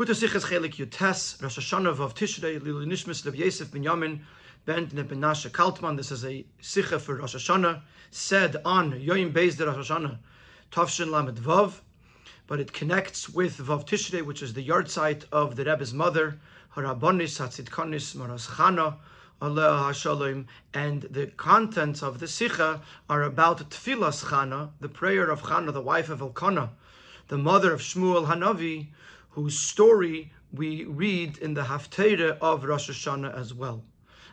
Kuta Sichas Chelek Yutes, Rosh Hashanah Vav Tishrei, Lili Nishmas Lev Yosef Ben Yamin, Ben Menashe Kaltman. This is a Sicha for Rosh Hashanah, said on Yoim Beis de Rosh Hashanah, Tavshin Lamed Vav, but it connects with Vav Tishrei, which is the yahrzeit of the Rebbe's mother, Harabonis Allah HaShalom, and the contents of the Sicha are about Tfilas Chana, the prayer of Chana, the wife of Elkanah, the mother of Shmuel Hanavi, whose story we read in the Haftarah of Rosh Hashanah as well.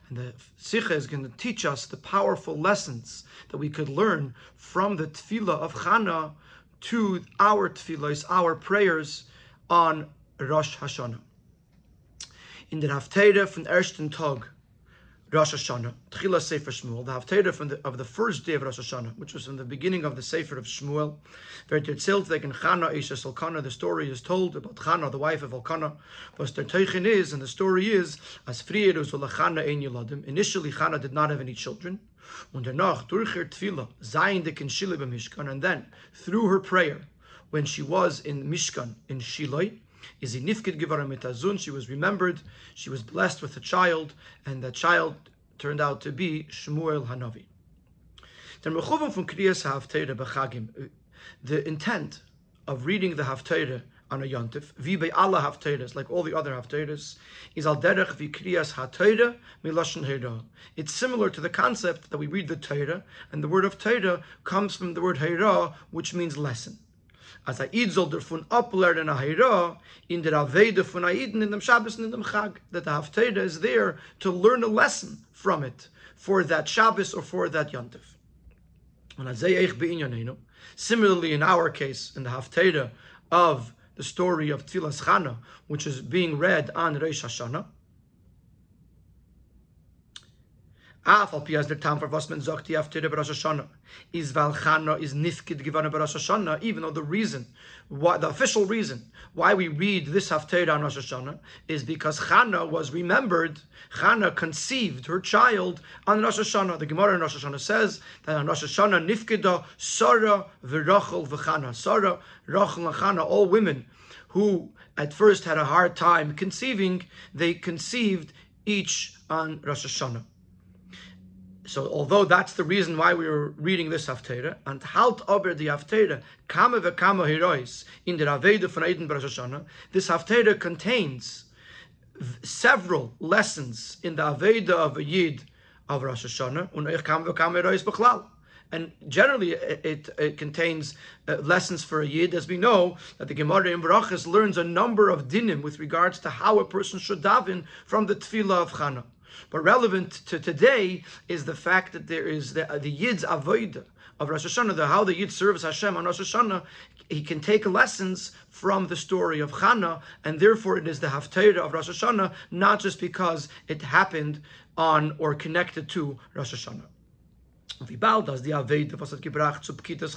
And the Sikha is going to teach us the powerful lessons that we could learn from the Tefillah of Chana to our Tefillahs, our prayers on Rosh Hashanah. In the Haftarah from Ersten Tag, Rosh Hashanah, Tchila Sefer Shmuel, the Haftarah from the, of the first day of Rosh Hashanah, which was from the beginning of the Sefer of Shmuel. In Chana Isha Elkanah, the story is told about Chana, the wife of Elkanah. What their Teichen is, and the story is, as Frier Chana Ein Yeladim. Initially, Chana did not have any children. Und danach, durch Tefillah, Zayin de Mishkan, and then, through her prayer, when she was in Mishkan, in Shiloh, is nifkid mitazun? She was remembered. She was blessed with a child, and that child turned out to be Shmuel Hanavi. The intent of reading the Haftarah on a yontif, vibe Allah hafteres, like all the other hafteres, is al derech vikriyas haTorah milashon hera. It's similar to the concept that we read the Torah, and the word of Torah comes from the word hera, which means lesson as a Eid soll davon ablernen a Hira in der Aveda von Aiden in dem Shabbos and in dem Chag, that the Haftarah is there to learn a lesson from it for that Shabbos or for that Yontif. Similarly, in our case, in the Haftarah of the story of Tfilas Chana, which is being read on Rosh Hashanah, Af pias der tam for was man sagt die after der Rosh Hashanah is is nifkid given Rosh Hashanah even though the reason why the official reason why we read this haftarah on Rosh Hashanah is because Chana was remembered Chana conceived her child on Rosh Hashanah the Gemara in Rosh Hashanah says that on Rosh Hashanah nifkida Sarah v'Rachel v'Chana Sarah Rachel and Chana all women who at first had a hard time conceiving they conceived each on Rosh Hashanah so although that's the reason why we were reading this Haftarah, and halt aber the Haftarah, kama v'kama herois, in the Raveda von Eden Hashanah, this Haftarah contains several lessons in the Aveda of a Yid of Rosh Hashanah. And generally, it, it, it contains uh, lessons for a yid, as we know that the Gemara in Barachas learns a number of dinim with regards to how a person should daven from the tefillah of Chana. But relevant to today is the fact that there is the, the Yid's avodah of Rosh Hashanah, the, how the Yid serves Hashem on Rosh Hashanah, he can take lessons from the story of Chana, and therefore it is the Haftarah of Rosh Hashanah, not just because it happened on or connected to Rosh Hashanah. Wie bald das die Aveda, was hat gebracht zu Pkitas.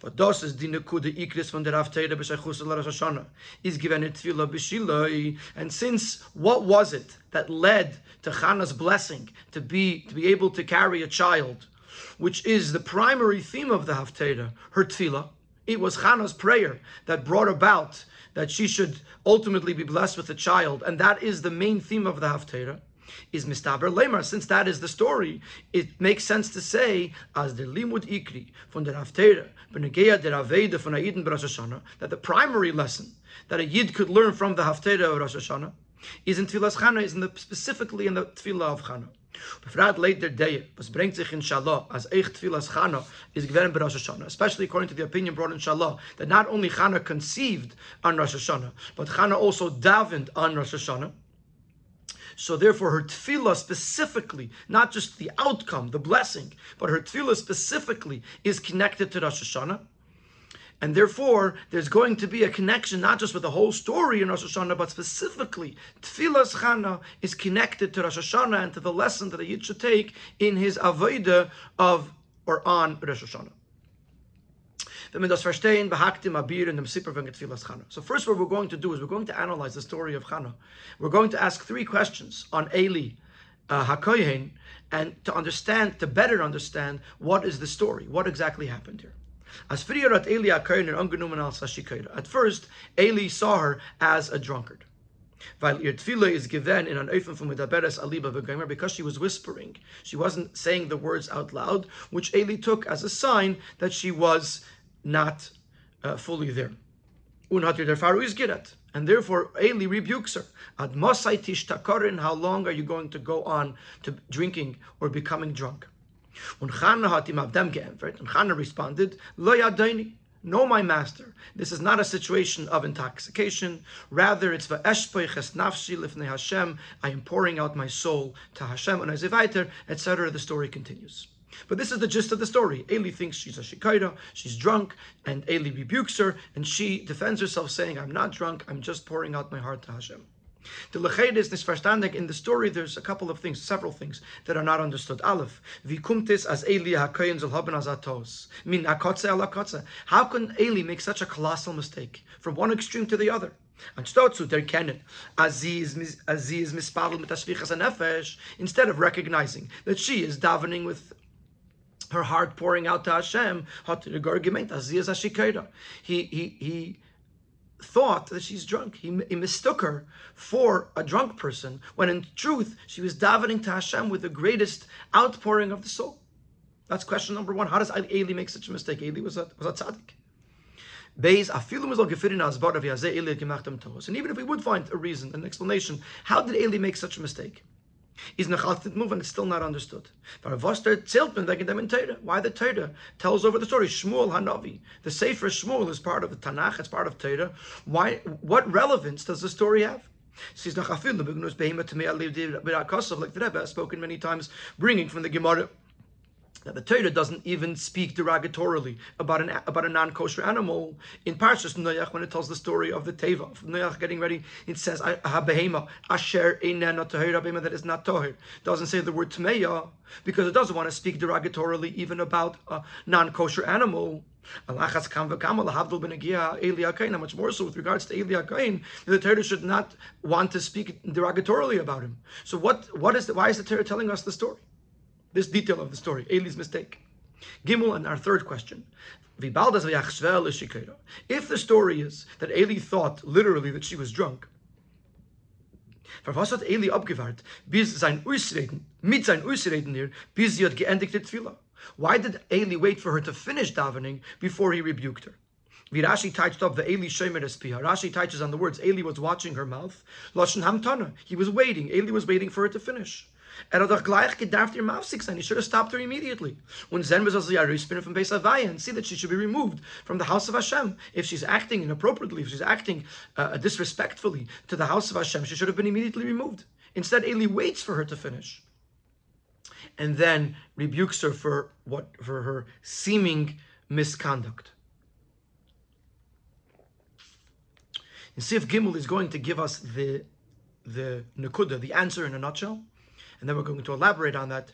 But das ist die Nekude Ikris von der Haftarah b'Shechus Rosh Hashanah. Is given in Tefillah b'Shiloi. And since, what was it that led to Chana's blessing to be, to be able to carry a child, which is the primary theme of the Haftarah, her Tefillah, it was Chana's prayer that brought about that she should ultimately be blessed with a child, and that is the main theme of the Haftarah is mistaber lemar. Since that is the story, it makes sense to say as the limud ikri from the Haftarah b'negeya der Aveda von Aiden Rosh Hashanah that the primary lesson that a yid could learn from the Haftarah of Rosh Hashanah is in Tfilas Chana, is in the, specifically in the Tfilah of Chana. Befragt later day, was bringt sich in Shalah as echt Tfilas Chana is given by Rosh Hashanah, especially according to the opinion brought in Shalah that not only Chana conceived on Rosh Hashanah, but Chana also davened on Rosh Hashanah. So therefore, her tefillah specifically, not just the outcome, the blessing, but her tefillah specifically is connected to Rosh Hashanah. And therefore, there's going to be a connection not just with the whole story in Rosh Hashanah, but specifically, Tfilas Chana is connected to Rosh Hashanah and to the lesson that a Yid should take in his Avodah of or on Rosh Hashanah. So first what we're going to do is we're going to analyze the story of Chana. We're going to ask three questions on Eli uh, and to understand, to better understand what is the story, what exactly happened here. As Eli. At first, Eli saw her as a drunkard. Tfila is given in an because she was whispering. She wasn't saying the words out loud, which Eli took as a sign that she was not uh, fully there. Unhatir is. And therefore, Eli rebukes her. Ad Mosai Tishtakarin, how long are you going to go on to drinking or becoming drunk? And Chana responded, Lo. No, my master, this is not a situation of intoxication. Rather, it's va'eshpoiches nafshi lifnei Hashem. I am pouring out my soul to Hashem. And as etc. The story continues. But this is the gist of the story. Eli thinks she's a shikaira, she's drunk, and Eli rebukes her, and she defends herself, saying, I'm not drunk, I'm just pouring out my heart to Hashem. The lechedis nisverstandig in the story. There's a couple of things, several things that are not understood. Aleph, vikumtis as Eli hakoyin zal haben azatos min akotze ala kotze. How can Eli make such a colossal mistake from one extreme to the other? Anstatt zu erkennen, Aziz Aziz mispadel mit ashvichas nefesh, instead of recognizing that she is davening with her heart pouring out to Hashem, he he he thought that she's drunk. He, he, mistook her for a drunk person, when in truth she was davening to Hashem with the greatest outpouring of the soul. That's question number one. How does Eli make such a mistake? Eli was a, was a tzaddik. And even if we would find a reason, an explanation, how did Eli make such a mistake? Is nachaltit move and it's still not understood. Why the Torah tells over the story Shmuel Hanavi, the Sefer Shmuel is part of the Tanakh, it's part of Torah. Why? What relevance does the story have? Like the Rebbe has spoken many times, bringing from the Gemara the Torah doesn't even speak derogatorily about an about a non-kosher animal. In Parshas Noach, when it tells the story of the Teva, of Noach getting ready, it says "Habehema asher einena tahir that is not tahir." Doesn't say the word tmeya because it doesn't want to speak derogatorily even about a non-kosher animal. Much more so with regards to Eli Akain, the Torah should not want to speak derogatorily about him. So what what is the, why is the Torah telling us the story? This detail of the story, Eli's mistake. Gimel and our third question. If the story is that Eli thought literally that she was drunk? Why did Eli wait for her to finish davening before he rebuked her? Wie Rashi touched up the Eli Shemer Espiha. Rashi touches on the words, Eli was watching her mouth. Lashon Hamtana. He was waiting. Eli was waiting for her to finish. Er hat doch gleich gedarft ihr Mafsik sein. He should have stopped her immediately. When then was also Yaruspin from Beis Havaya and see that she should be removed from the house of Hashem. If she's acting inappropriately, if she's acting uh, disrespectfully to the house of Hashem, she should have been immediately removed. Instead, Eli waits for her to finish. And then rebukes her for what for her seeming misconduct. And see if Gimel is going to give us the the nakuda, the answer in a nutshell. And then we're going to elaborate on that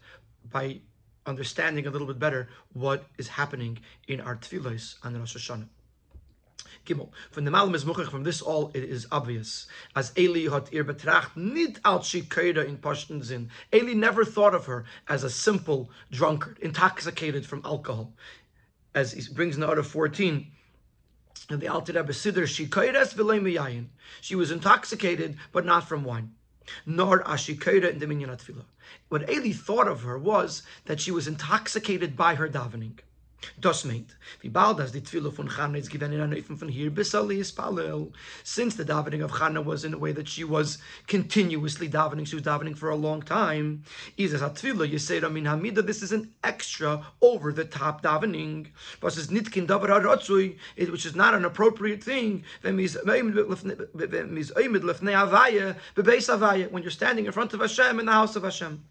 by understanding a little bit better what is happening in our tefillahs on Rosh Hashanah. Gimel. From the Malam is Muchach, from this all it is obvious. As Eli hat ihr betracht nit als shikeira in Pashtunzin. Eli never thought of her as a simple drunkard, intoxicated from alcohol. As he brings in the order 14, and the Alter Rebbe Siddur, shikairas She was intoxicated, but not from wine nor ashikera in the minyan atfilah. What Eli thought of her was that she was intoxicated by her davening. Das meint, wie bald as die Tfilo von Chana is given in a Neufen von hier bis Palel, since the davening of Chana was in a way that she was continuously davening, she was davening for a long time, is as a Tfilo, you say, Ramin Hamida, this is an extra over the top davening, but it's nitkin davar which is not an appropriate thing, when you're standing in front of Hashem in the house of Hashem.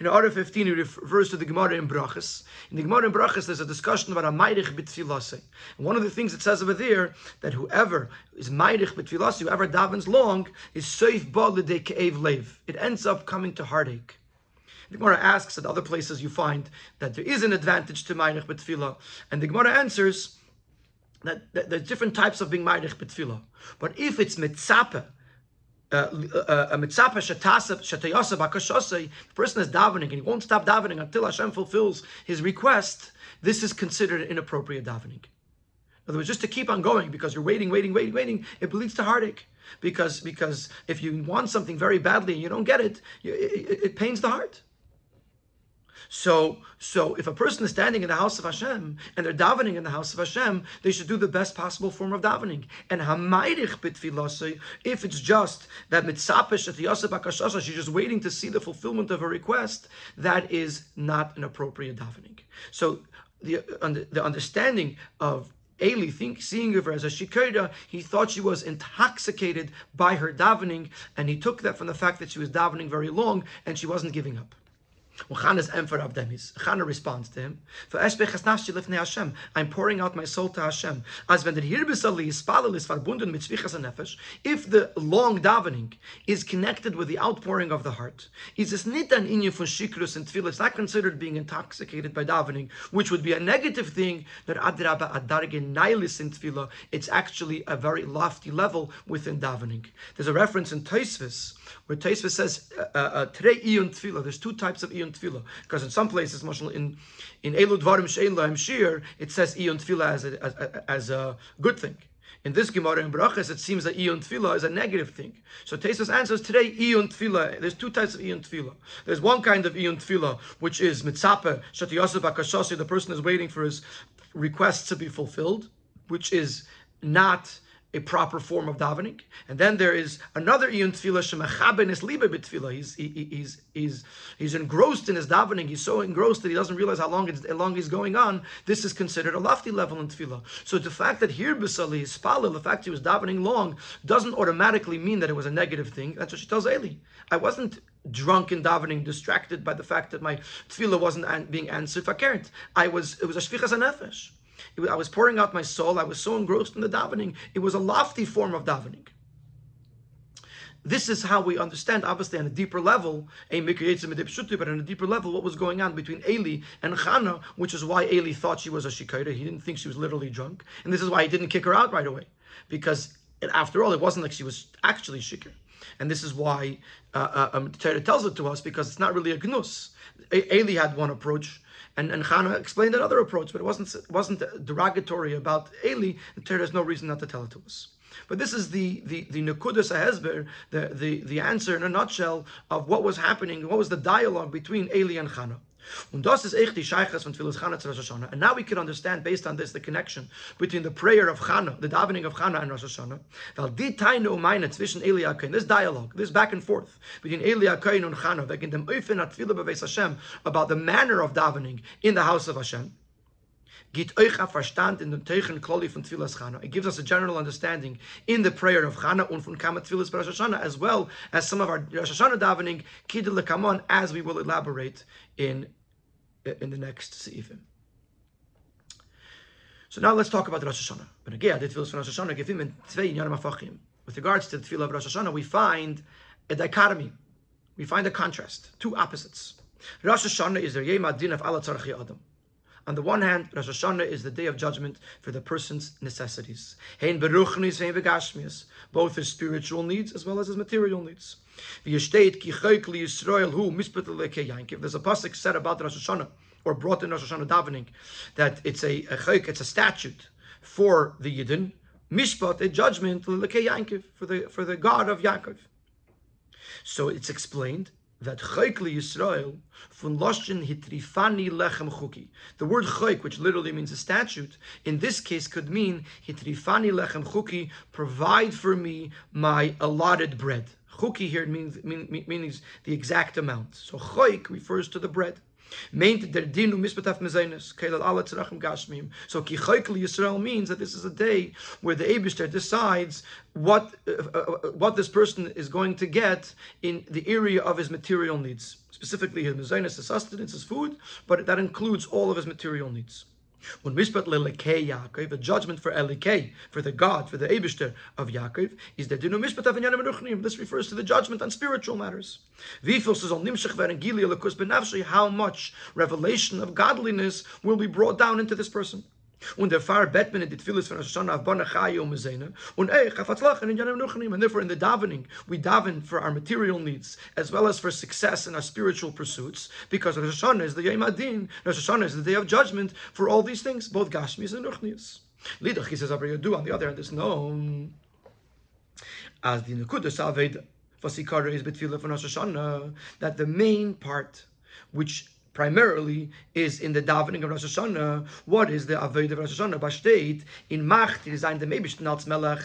In Order 15, he refers to the Gemara in Brachas. In the Gemara in Brachas, there's a discussion about a Mairich b'tfilase. And one of the things it says over there, that whoever is Mairich b'tfilase, whoever davens long, is Seif ba ke'ev lev. It ends up coming to heartache. The Gemara asks at other places you find that there is an advantage to Mairich b'tfilah. And the Gemara answers that, that there's different types of being Mairich b'tfilah. But if it's mitzapeh, Uh, uh, uh, a mitzvah shetayasa bakashasei, the person is davening and he won't stop davening until Hashem fulfills his request, this is considered inappropriate davening. In other words, just to keep on going because you're waiting, waiting, waiting, waiting, it leads to heartache. Because because if you want something very badly and you don't get it, it, it, it pains the heart. So, so if a person is standing in the house of Hashem and they're davening in the house of Hashem, they should do the best possible form of davening. And hamayrich bitfilasei, if it's just that mitzapesh at she's just waiting to see the fulfillment of a request, that is not an appropriate davening. So the, the understanding of Eli, think, seeing her as a shikera, he thought she was intoxicated by her davening, and he took that from the fact that she was davening very long and she wasn't giving up. Chana's emperor of them is. Chana responds to him. For. I'm pouring out my soul to Hashem. As when the is. If the long davening is connected with the outpouring of the heart, is this nit an for shikrus and tefillah? It's not considered being intoxicated by davening, which would be a negative thing. That adraba adarge nailis in tefillah. It's actually a very lofty level within davening. There's a reference in Tosfos where Tosfos says uh, uh, trei iyun tefillah. There's two types of iyun tefillah. Because in some places, in in Elu Dvarim Shein Lahem Shir, it says Iyun Tefillah as a, as, as a good thing. In this Gemara in Brachas, it seems that Iyun Tefillah is a negative thing. So Tosfos answers today Iyun Tefillah. There's two types of Iyun Tefillah. There's one kind of Iyun Tefillah, which is Mitzape, Shati Yosef Akashasi, the person is waiting for his requests to be fulfilled, which is not a proper form of davening. And then there is another iyun tefillah shemechaben is libe. He's he, he's he's he's engrossed in his davening. He's so engrossed that he doesn't realize how long it's, how long he's going on. This is considered a lofty level in tefillah. So the fact that here b'sali spalil, the fact he was davening long, doesn't automatically mean that it was a negative thing. That's what she tells Eli. I wasn't drunk in davening, distracted by the fact that my tefillah wasn't being answered. I was it was a shvichas nefesh. I was pouring out my soul. I was so engrossed in the davening. It was a lofty form of davening. This is how we understand, obviously, on a deeper level, a but on a deeper level, what was going on between Eli and Chana, which is why Eli thought she was a shikayra. He didn't think she was literally drunk. And this is why he didn't kick her out right away. Because after all, it wasn't like she was actually shikr. And this is why uh, uh, um, Torah tells it to us, because it's not really a gnus. Eli had one approach, and, and Chana explained another approach, but it wasn't wasn't derogatory about Eli. The Torah has no reason not to tell it to us. But this is the the the Nekudas the, the the answer in a nutshell of what was happening, what was the dialogue between Eli and Chana. And das ist echt die Sheiches von Tfilas Chana to Rosh Hashanah. And now we can understand, based on this, the connection between the prayer of Chana, the davening of Chana and Rosh Hashanah. Weil die Teine umeine zwischen Eli this dialogue, this back and forth between Eli and Chana, wegen dem Öfen hat Tfilah beweis Hashem, about the manner of davening in the house of Hashem. Git euch a verstand in dem Teichen Kloli von Tfilas Chana. It gives us a general understanding in the prayer of Chana and von Kamat Tfilas Rosh Hashanah, as well as some of our Rosh Hashanah davening, Kidel Kamon, as we will elaborate in in the next Seifim. So now let's talk about Rosh Hashanah. But again, the Tefillah Rosh Hashanah give him in Tzvei Yanim Afachim. With regards to the Tefillah of Rosh Hashanah, we find a dichotomy. We find a contrast, two opposites. Rosh Hashanah is the Yom Adin of Allah Adam. On the one hand, Rosh Hashanah is the day of judgment for the person's necessities. Both his spiritual needs as well as his material needs. There's a pasuk said about Rosh Hashanah, or brought in Rosh Hashanah davening, that it's a, a it's a statute for the Yidden, mishpat, a judgment, for the, for the God of Yaakov. So it's explained that Chayk Yisrael from Loshin Hitrifani Lechem Chuki. The word Chayk, which literally means a statute, in this case could mean Hitrifani Lechem Chuki, provide for me my allotted bread. Chuki here means, mean, means the exact amount. So Chayk refers to the bread. Meint der kelal ala tzarachim gashmim. So kichaykel Yisrael means that this is a day where the Eibushter decides what uh, uh, what this person is going to get in the area of his material needs, specifically his mezainis, his sustenance, his food, but that includes all of his material needs. When Mishpat Lelekei Yaakov, a judgment for Elikei, for the God, for the Abishter of Yaakov, is the Dinu Mishpat Avinyanim This refers to the judgment on spiritual matters. How much revelation of godliness will be brought down into this person. Und der Pfarrer betmen in die Tfilis von Rosh Hashanah auf Bana Chayu Mezena und Eich Afatzlachen in Yanim Nuchanim. And therefore in the davening, we daven for our material needs as well as for success in our spiritual pursuits because Rosh Hashanah is the Yom Adin. Rosh Hashanah is the day of judgment for all these things, both Gashmis and Nuchnius. Lidach, he says, do on the other hand, is known as the Nekudas Aveda. Vasikara is Betfila for Hashanah, that the main part, which primarily is in the davening of Rosh Hashanah. What is the Avodah of Rosh Hashanah? Bashteit, in Macht, is ein dem Eibishter Melech.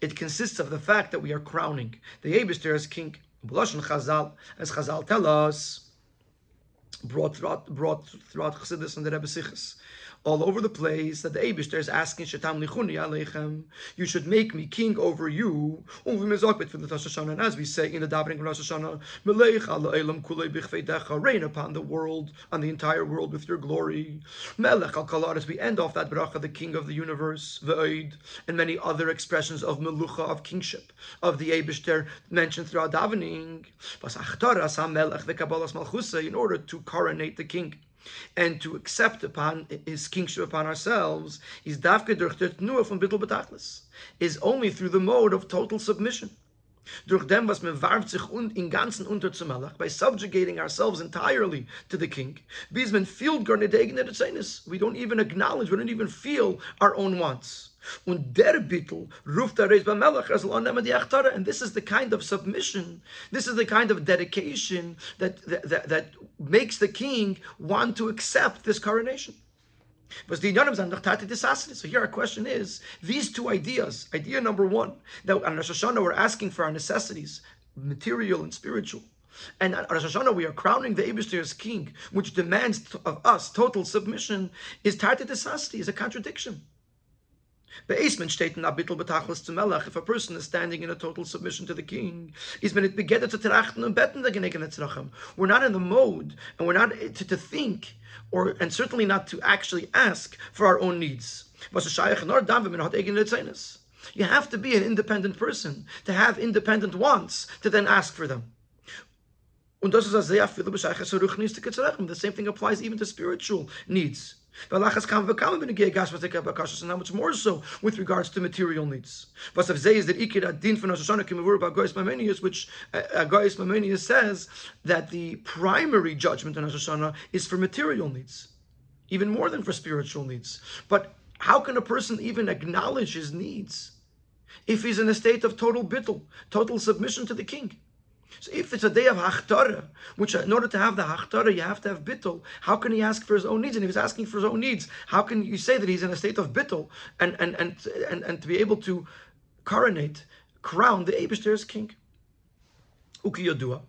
It consists of the fact that we are crowning the Eibishter as king. Chazal, as Chazal tell us, brought throughout, brought throughout Chassidus and the Rebbe Sichas all over the place that the Abishter is asking Shatam Lichuni Aleichem, you should make me king over you. And as we say in the Davening Rosh Hashanah, Melech Elam Kulei Bichveidecha, reign upon the world, on the entire world with your glory. Melech Al Kalar, as we end off that bracha, the king of the universe, Ve'id, and many other expressions of Melucha, of kingship, of the Abishter mentioned throughout davening. In order to coronate the king and to accept upon his kingship upon ourselves is dafke durch der nur von bittel betachlis is only through the mode of total submission. Durch dem was man warft sich und in ganzen unter zum Malach by subjugating ourselves entirely to the king bis man feel gar nicht we don't even acknowledge we don't even feel our own wants Und der Bittel ruft er beim Melech as die Achtara. And this is the kind of submission, this is the kind of dedication that, that, that makes the king want to accept this coronation. So here our question is, these two ideas, idea number one, that on Rosh Hashanah we're asking for our necessities, material and spiritual. And on Rosh Hashanah we are crowning the Abishter as king, which demands of us total submission, is Tartit is a contradiction. If a person is standing in a total submission to the king, it to betten the genegen We're not in the mode, and we're not to, to think, or and certainly not to actually ask for our own needs. You have to be an independent person to have independent wants to then ask for them. The same thing applies even to spiritual needs. And how much more so with regards to material needs. Was of is that Ikir Adin Hashanah Kimavur Bagois Mamenius, which Agois uh, Mamenius says that the primary judgment in Hashanah is for material needs, even more than for spiritual needs. But how can a person even acknowledge his needs if he's in a state of total bittul, total submission to the king? So if it's a day of hachtara, which in order to have the hachtara, you have to have bittul, how can he ask for his own needs? And if he's asking for his own needs, how can you say that he's in a state of bittul and, and, and, and, and to be able to coronate, crown the Abishter as king? Uki Yodua.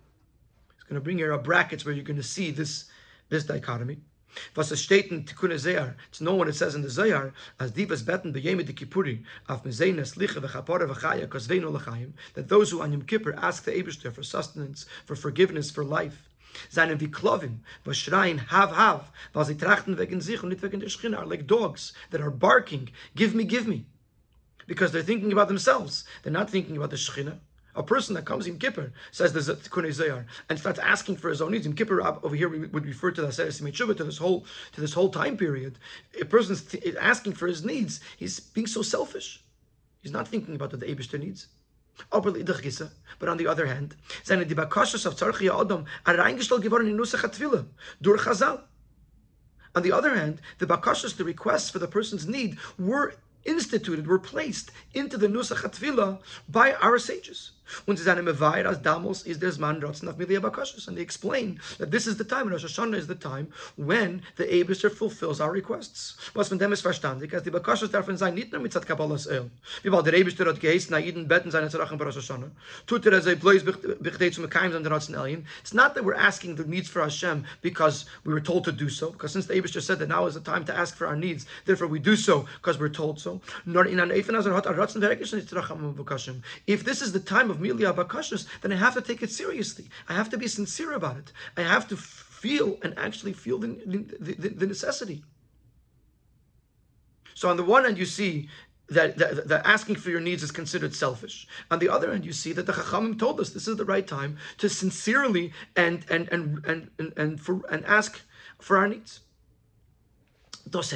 He's going to bring here a brackets where you're going to see this, this dichotomy. Was es steht in Tikkun Zayar, it's known what it says in the Zayar, as divas beten b'yem de Kippuri, af mezenes liche v'chapore v'chaya kosveinu l'chayim, that those who on Yom Kippur ask the Eibishter for sustenance, for forgiveness, for life, seinen wie Klovim, was schreien, hav, hav, weil sie trachten wegen sich und nicht wegen der Schchina, are like dogs that are barking, give me, give me. Because they're thinking about themselves. They're not thinking about the Shekhinah. A person that comes in Kippur, says the Tikkun Zayar, and starts asking for his own needs. In Kippur, over here, we would refer to the Aseres to this whole to this whole time period. A person is asking for his needs. He's being so selfish. He's not thinking about what the Abishter needs. But on the other hand, of Adam are Chazal. On the other hand, the Bakashas, the requests for the person's need, were instituted, were placed into the Nusach HaTfilah by our sages. Und sie sagen immer als damals ist der Mann Rotzen auf Milia Bakashas. And they explain that this is the time, and Rosh Hashanah is the time when the Eberster fulfills our requests. Was von dem ist verstandig, als die Bakashas dürfen sein, nicht nur Kabbalas El. Wie bald der Eberster hat geheißen, na jeden Betten seine Zerachen bei Rosh Hashanah. Tut er er. It's not that we're asking the needs for Hashem because we were told to do so, because since the Eberster said that now is the time to ask for our needs, therefore we do so because we're told so. If this is the time of Milia Bakashas, then I have to take it seriously. I have to be sincere about it. I have to feel and actually feel the, the, the, the necessity. So on the one hand, you see that, that, that, asking for your needs is considered selfish. On the other hand, you see that the Chachamim told us this is the right time to sincerely and and and and and, and for and ask for our needs. Dos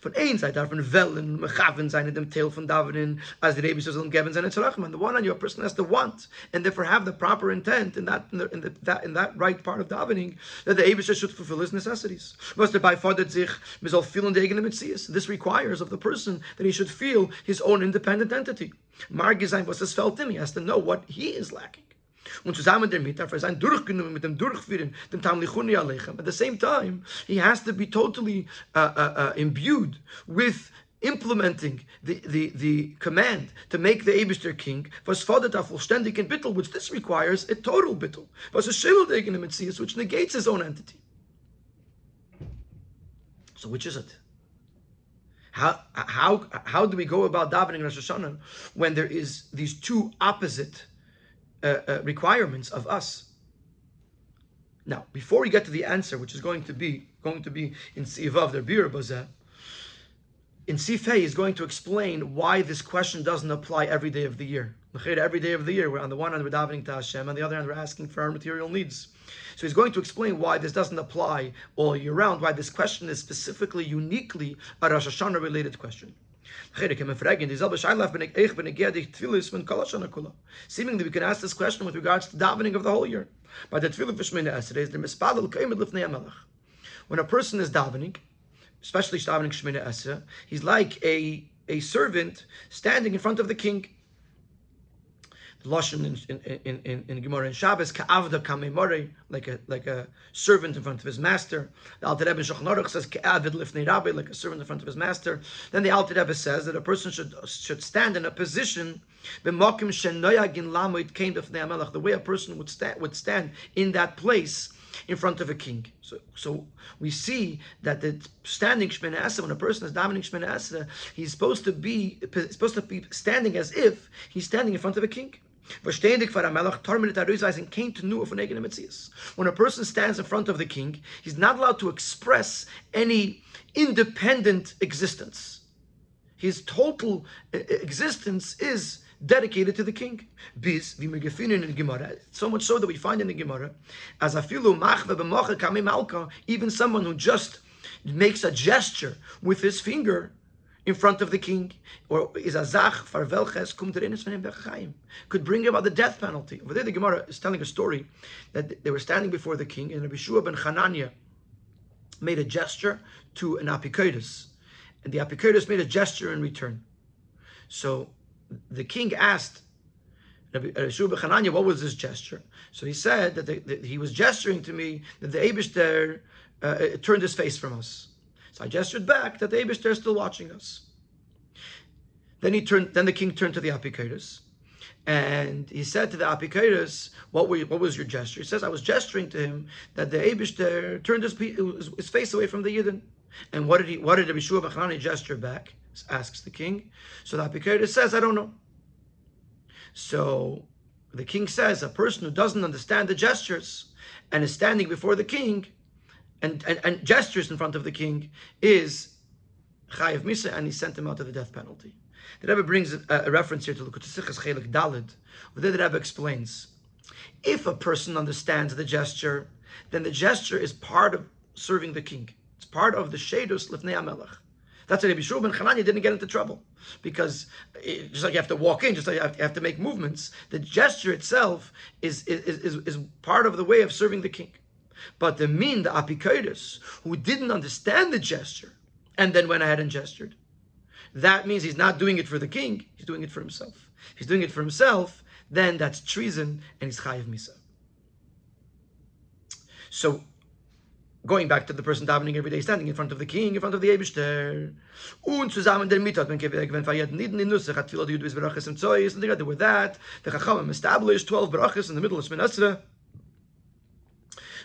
Von ein Seite darf man wellen, mechaven sein in dem Teil von Davenin, as the Rebbe says, geben seine Tzarachim. On the one hand, your person has to want, and therefore have the proper intent in that in, the, in the, that in that right part of davening that the Rebbe should fulfill his necessities. Was dabei fordert sich, man soll fühlen die eigene Metzies. This requires of the person that he should feel his own independent entity. Marge sein, was es fällt him. He has to know what he is lacking. Und zusammen damit darf er sein durchgenommen mit dem Durchführen, dem Tamlichuni Aleichem. At the same time, he has to be totally uh, uh, uh, imbued with implementing the, the, the command to make the Eberster king, was fordert er vollständig in Bittel, which this requires a total Bittel, was a Schildegen im Metzias, which negates his own entity. So which is it? How, how, how do we go about davening Rosh Hashanah when there is these two opposite uh, uh, requirements of us. Now, before we get to the answer, which is going to be going to be in Sivav der Bir in Sifei is going to explain why this question doesn't apply every day of the year. Every day of the year, we're on the one hand we're davening to Hashem, on the other hand we're asking for our material needs. So he's going to explain why this doesn't apply all year round, why this question is specifically, uniquely a Rosh Hashanah related question. Seemingly, we can ask this question with regards to davening of the whole year. By the tefillah v'shmeina esrei, the kaimed lifnei melech. When a person is davening, especially davening shmeina esrei, he's like a a servant standing in front of the king. Lashon in in in in Gemara and Shabbos ka'avda kamemore like a like a servant in front of his master. The Alter Rebbe Shulchan says ka'avid lifnei rabbi like a servant in front of his master. Then the Alter Rebbe says that a person should should stand in a position b'makim shenoyagin lamoid kind of the way a person would stand would stand in that place in front of a king. So, so we see that the standing Shemina when a person is davening Shemina he's supposed to be supposed to be standing as if he's standing in front of a king. When a person stands in front of the king, he's not allowed to express any independent existence. His total uh, existence is dedicated to the king. Bis, gefunden in Gemara, so much so that we find in the Gemara, as afilu machve b'mocha kamim alka, even someone who just makes a gesture with his finger, in front of the king, or is a zach farvelches kum could bring about the death penalty. Over there, the Gemara is telling a story that they were standing before the king, and Rabbi Shua ben Hanania made a gesture to an apikoidus, and the apikoidus made a gesture in return. So the king asked Rabbi Shua ben Hanania, what was this gesture? So he said that, the, that he was gesturing to me that the Abishter uh, turned his face from us. So I gestured back that the Abishter is still watching us. Then he turned. Then the king turned to the Apikoros, and he said to the Apikoros, "What were what was your gesture?" He says, "I was gesturing to him that the Abishter turned his, his, face away from the Yidden." And what did he? What did Rabbi Shua Bachanani gesture back? Asks the king. So the Apikoros says, "I don't know." So the king says, "A person who doesn't understand the gestures and is standing before the king." And, and, and gestures in front of the king is Chayiv Misa, and he sent him out to the death penalty. The Rebbe brings a, a reference here to the Lukutasichas Chelek Dalid, where the Rebbe explains if a person understands the gesture, then the gesture is part of serving the king. It's part of the Shedus Lifnei Amelech. That's why Rabbi Shua ben Chananya didn't get into trouble because it, just like you have to walk in, just like you have to, you have to make movements, the gesture itself is, is, is, is part of the way of serving the king. But the mean, the apikoidus, who didn't understand the gesture and then went ahead and gestured, that means he's not doing it for the king, he's doing it for himself. He's doing it for himself, then that's treason and he's chayiv misa. So, going back to the person davening every day, standing in front of the king, in front of the Eibishter, und zusammen der Mittag, wenn wenn fayet niden in Nusach, hat viel Jud bis Barachas im Zoyis, and together with that, the Chachamim established 12 Barachas in the middle of Shmin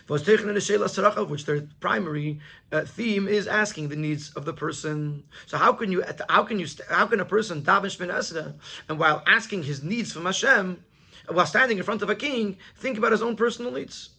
which their primary uh, theme is asking the needs of the person. So how can you, how can you, how can a person daven and while asking his needs from Hashem, while standing in front of a king, think about his own personal needs?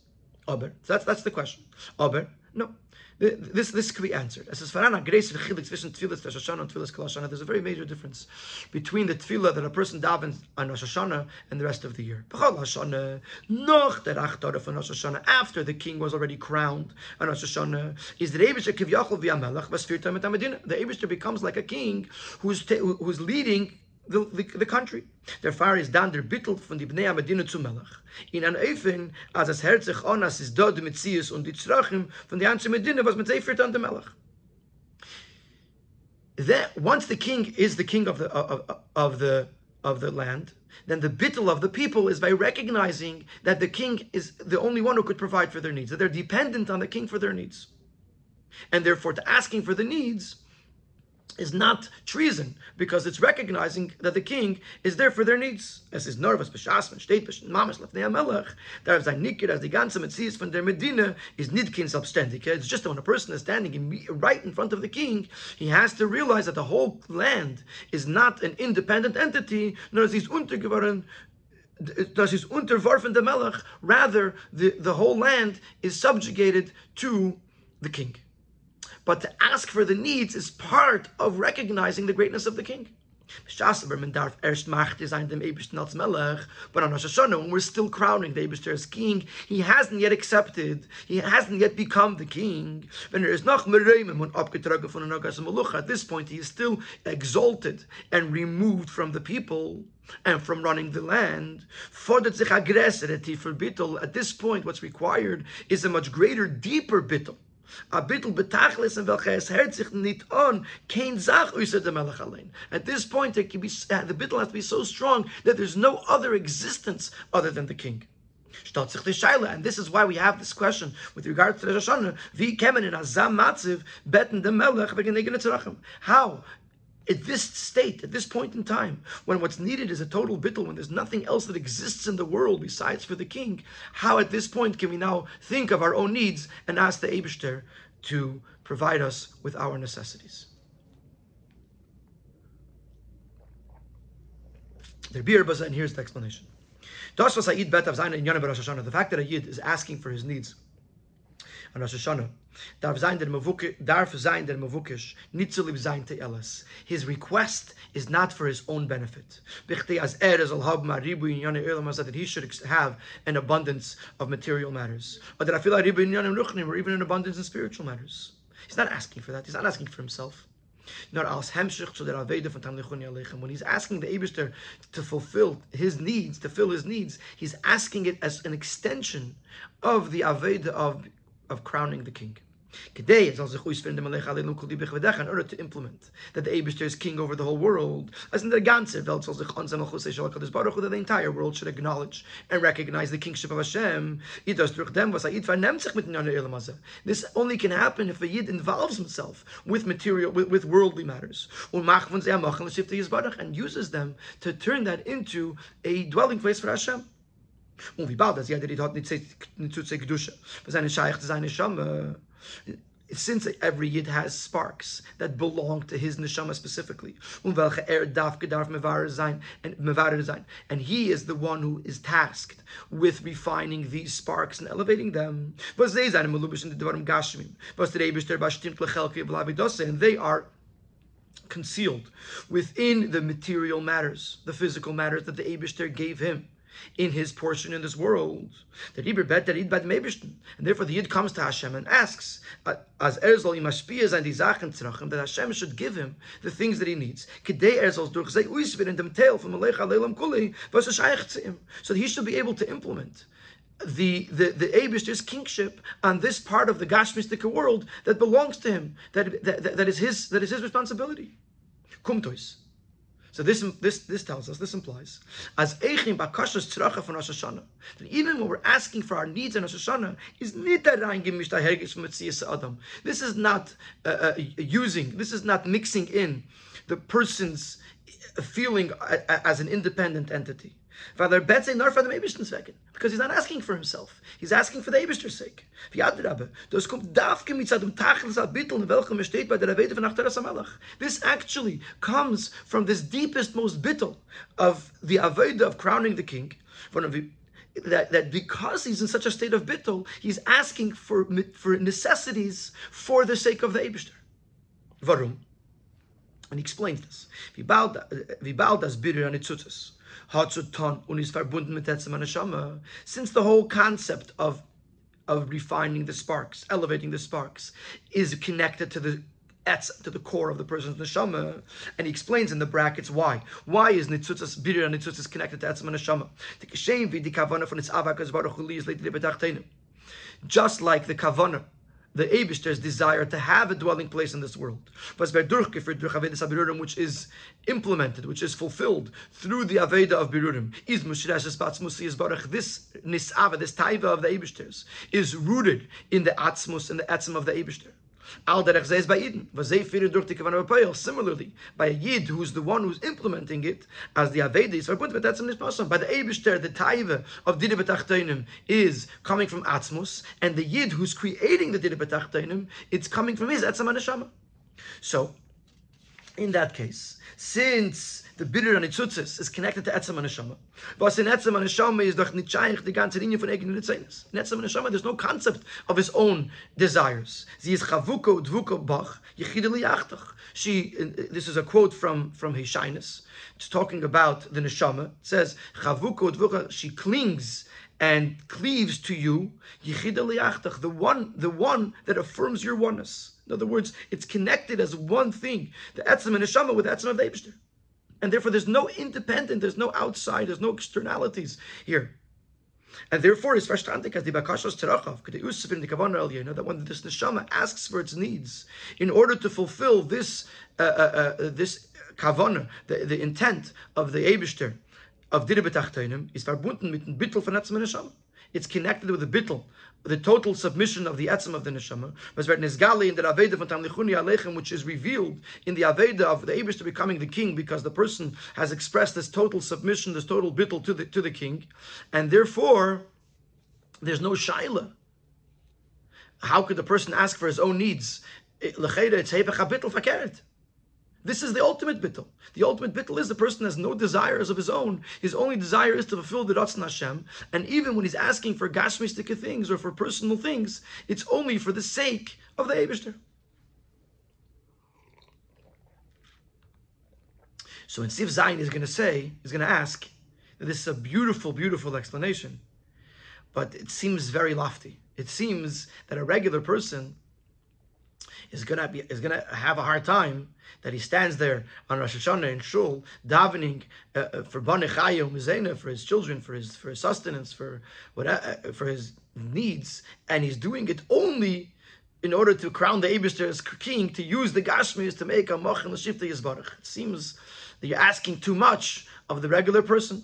Aber, so that's that's the question. Aber No. This this could be answered. As Farana Grace zwischen Tfilas Rosh Hashanah and Tfilas Kol Hashanah, there's a very major difference between the tefillah that a person davens on Rosh Hashanah and the rest of the year. Hashanah, noch der Rosh Hashanah, after the king was already crowned on Rosh Hashanah, is the Rebisha Kivyachol via Melech, was The Rebisha becomes like a king who's who's leading the, the, the country. Der Pfarrer ist dann der Bittel von die Bnei Medina zu Melech. In an Eufen, als es herzig onas ist dort mit Zies und die Zrachim von die ganze Medina, was mit Seifert an der Melech. That once the king is the king of the of, of the of the land, then the bittel of the people is by recognizing that the king is the only one who could provide for their needs, that they're dependent on the king for their needs. And therefore, to asking for the needs is not treason because it's recognizing that the king is there for their needs. Es ist nur was beschasmen steht bis mamas lefnei melech. Da ist ein nikir as die ganze Metzies von der Medina is nicht kein selbstständig. It's just when a person is standing in, right in front of the king, he has to realize that the whole land is not an independent entity, nor is he's untergeworden das ist unterworfen der Melech. Rather, the, the whole land is subjugated to the king. But to ask for the needs is part of recognizing the greatness of the king. But on Rosh Hashanah, when we're still crowning the Eibishter as king, he hasn't yet accepted, he hasn't yet become the king. At this point, he is still exalted and removed from the people and from running the land. At this point, what's required is a much greater, deeper bittel At this point, it can be, uh, the bittel has to be so strong that there's no other existence other than the king. And this is why we have this question with regard to the Rosh Hashanah. How at this state, at this point in time, when what's needed is a total bittul, when there's nothing else that exists in the world besides for the king, how at this point can we now think of our own needs and ask the Abishter to provide us with our necessities? The Bir and here's the explanation. The fact that a Yid is asking for his needs on Rosh Hashanah darf sein der darf sein der Mavukish, zu sein te Elas. His request is not for his own benefit. Bichte as er that he should have an abundance of material matters. Or that I feel like ribu in yone ruchnim, or even an abundance in spiritual matters. He's not asking for that. He's not asking for himself. Nor als hemshich to der Aveda von Aleichem. When he's asking the Eberster to fulfill his needs, to fill his needs, he's asking it as an extension of the Aveda of of crowning the king. Today, in order to implement that the Abishter is king over the whole world, that the entire world should acknowledge and recognize the kingship of Hashem. This only can happen if a Yid involves himself with material, with, with worldly matters, and uses them to turn that into a dwelling place for Hashem. Und wie bald das jeder nicht zu seine scheich seine shama. Since every yid has sparks that belong to his neshama specifically, er and he is the one who is tasked with refining these sparks and elevating them. And they are concealed within the material matters, the physical matters that the Abishter gave him in his portion in this world. And therefore the Yid comes to Hashem and asks, as Erzol Imashpiyah and Tzrachim, that Hashem should give him the things that he needs. So that he should be able to implement the the the Abish's kingship on this part of the Gashmistic world that belongs to him, that, that, that is his that is his responsibility. Kumtois. So this this this tells us, this implies, as Eichim Bakashas Tzracha from Rosh Hashanah, that even when we're asking for our needs in Rosh Hashanah, is Adam. This is not uh, uh, using, this is not mixing in the person's feeling as an independent entity. Because he's not asking for himself. He's asking for the Eibishter's sake. Um this actually comes from this deepest, most bittel of the Aveda of crowning the king. that, that because he's in such a state of bittul, he's asking for, for necessities for the sake of the Eibishter. Varum. And he explains this. Bitter an Itzutzes hat zu tun und ist verbunden mit. Since the whole concept of of refining the sparks, elevating the sparks, is connected to the etz to the core of the person's neshama, and he explains in the brackets why. Why is nitzutzas birir and nitzutzas connected to etzem neshama? The kavana from its avakas baruch hu is Just like the kavana the Abishter's desire to have a dwelling place in this world. Which is implemented, which is fulfilled through the Aveda of Birurim. Is This Nisava, this Taiva of the Abishter's, is rooted in the Atzmus and the Etzim of the Abishter. Al derech zeis by Eden. Vazei firin durch die Kavanah. Similarly, by a Yid who's the one who's implementing it, as the Aveda is verbunden with Etzem Nishmasam. By the Eibishter, the Taiva of Dide B'Tachtoinim is coming from Atzmus, and the Yid who's creating the Dide B'Tachtoinim, it's coming from his Etzem Neshama. So, in that case, since the bitter and itzutzis is connected to etzem and neshama, was in etzem and neshama is doch nicht shaykh die ganze Linie von eigen Litzeines. In etzem and neshama, there's no concept of his own desires. Sie is chavuko dvuko bach yechideli yachtach. She, uh, this is a quote from from Hishainus. It's talking about the neshama. It says chavuko dvuko. She clings and cleaves to you, the one, the one that affirms your oneness. In other words, it's connected as one thing, the etzem and neshama with the etzem of the Eibishter. And therefore, there's no independent, there's no outside, there's no externalities here. And therefore, it's verstandig as the bakashos terachov, the usuf in the kavanah you know that when this neshama asks for its needs in order to fulfill this uh, uh, uh, this kavanah, the, the intent of the Eibishter, of Dire Betachtoinim is verbunden mit dem Bittel von Neshama. It's connected with the Bittel, the total submission of the Etzem of the Neshama. Was wird Nesgali in the Aveda von Tamlichuni Alechem, which is revealed in the Aveda of the Abish to becoming the king, because the person has expressed this total submission, this total Bittel to the, to the king. And therefore, there's no Shaila. How could the person ask for his own needs? It's. This is the ultimate bittul. The ultimate bittul is the person has no desires of his own. His only desire is to fulfill the Ratzon Hashem. And even when he's asking for gashmistika things or for personal things, it's only for the sake of the Abishter. So in Siv Zayin is going to say, he's going to ask, this is a beautiful, beautiful explanation, but it seems very lofty. It seems that a regular person is gonna be is gonna have a hard time that he stands there on Rosh Hashanah in Shul davening uh, uh for Bani Chayim for his children, for his for his sustenance, for what uh, for his needs, and he's doing it only in order to crown the Abishter as king, to use the Gashmis to make a Moch and Shifta Yisbarach. It seems that you're asking too much of the regular person.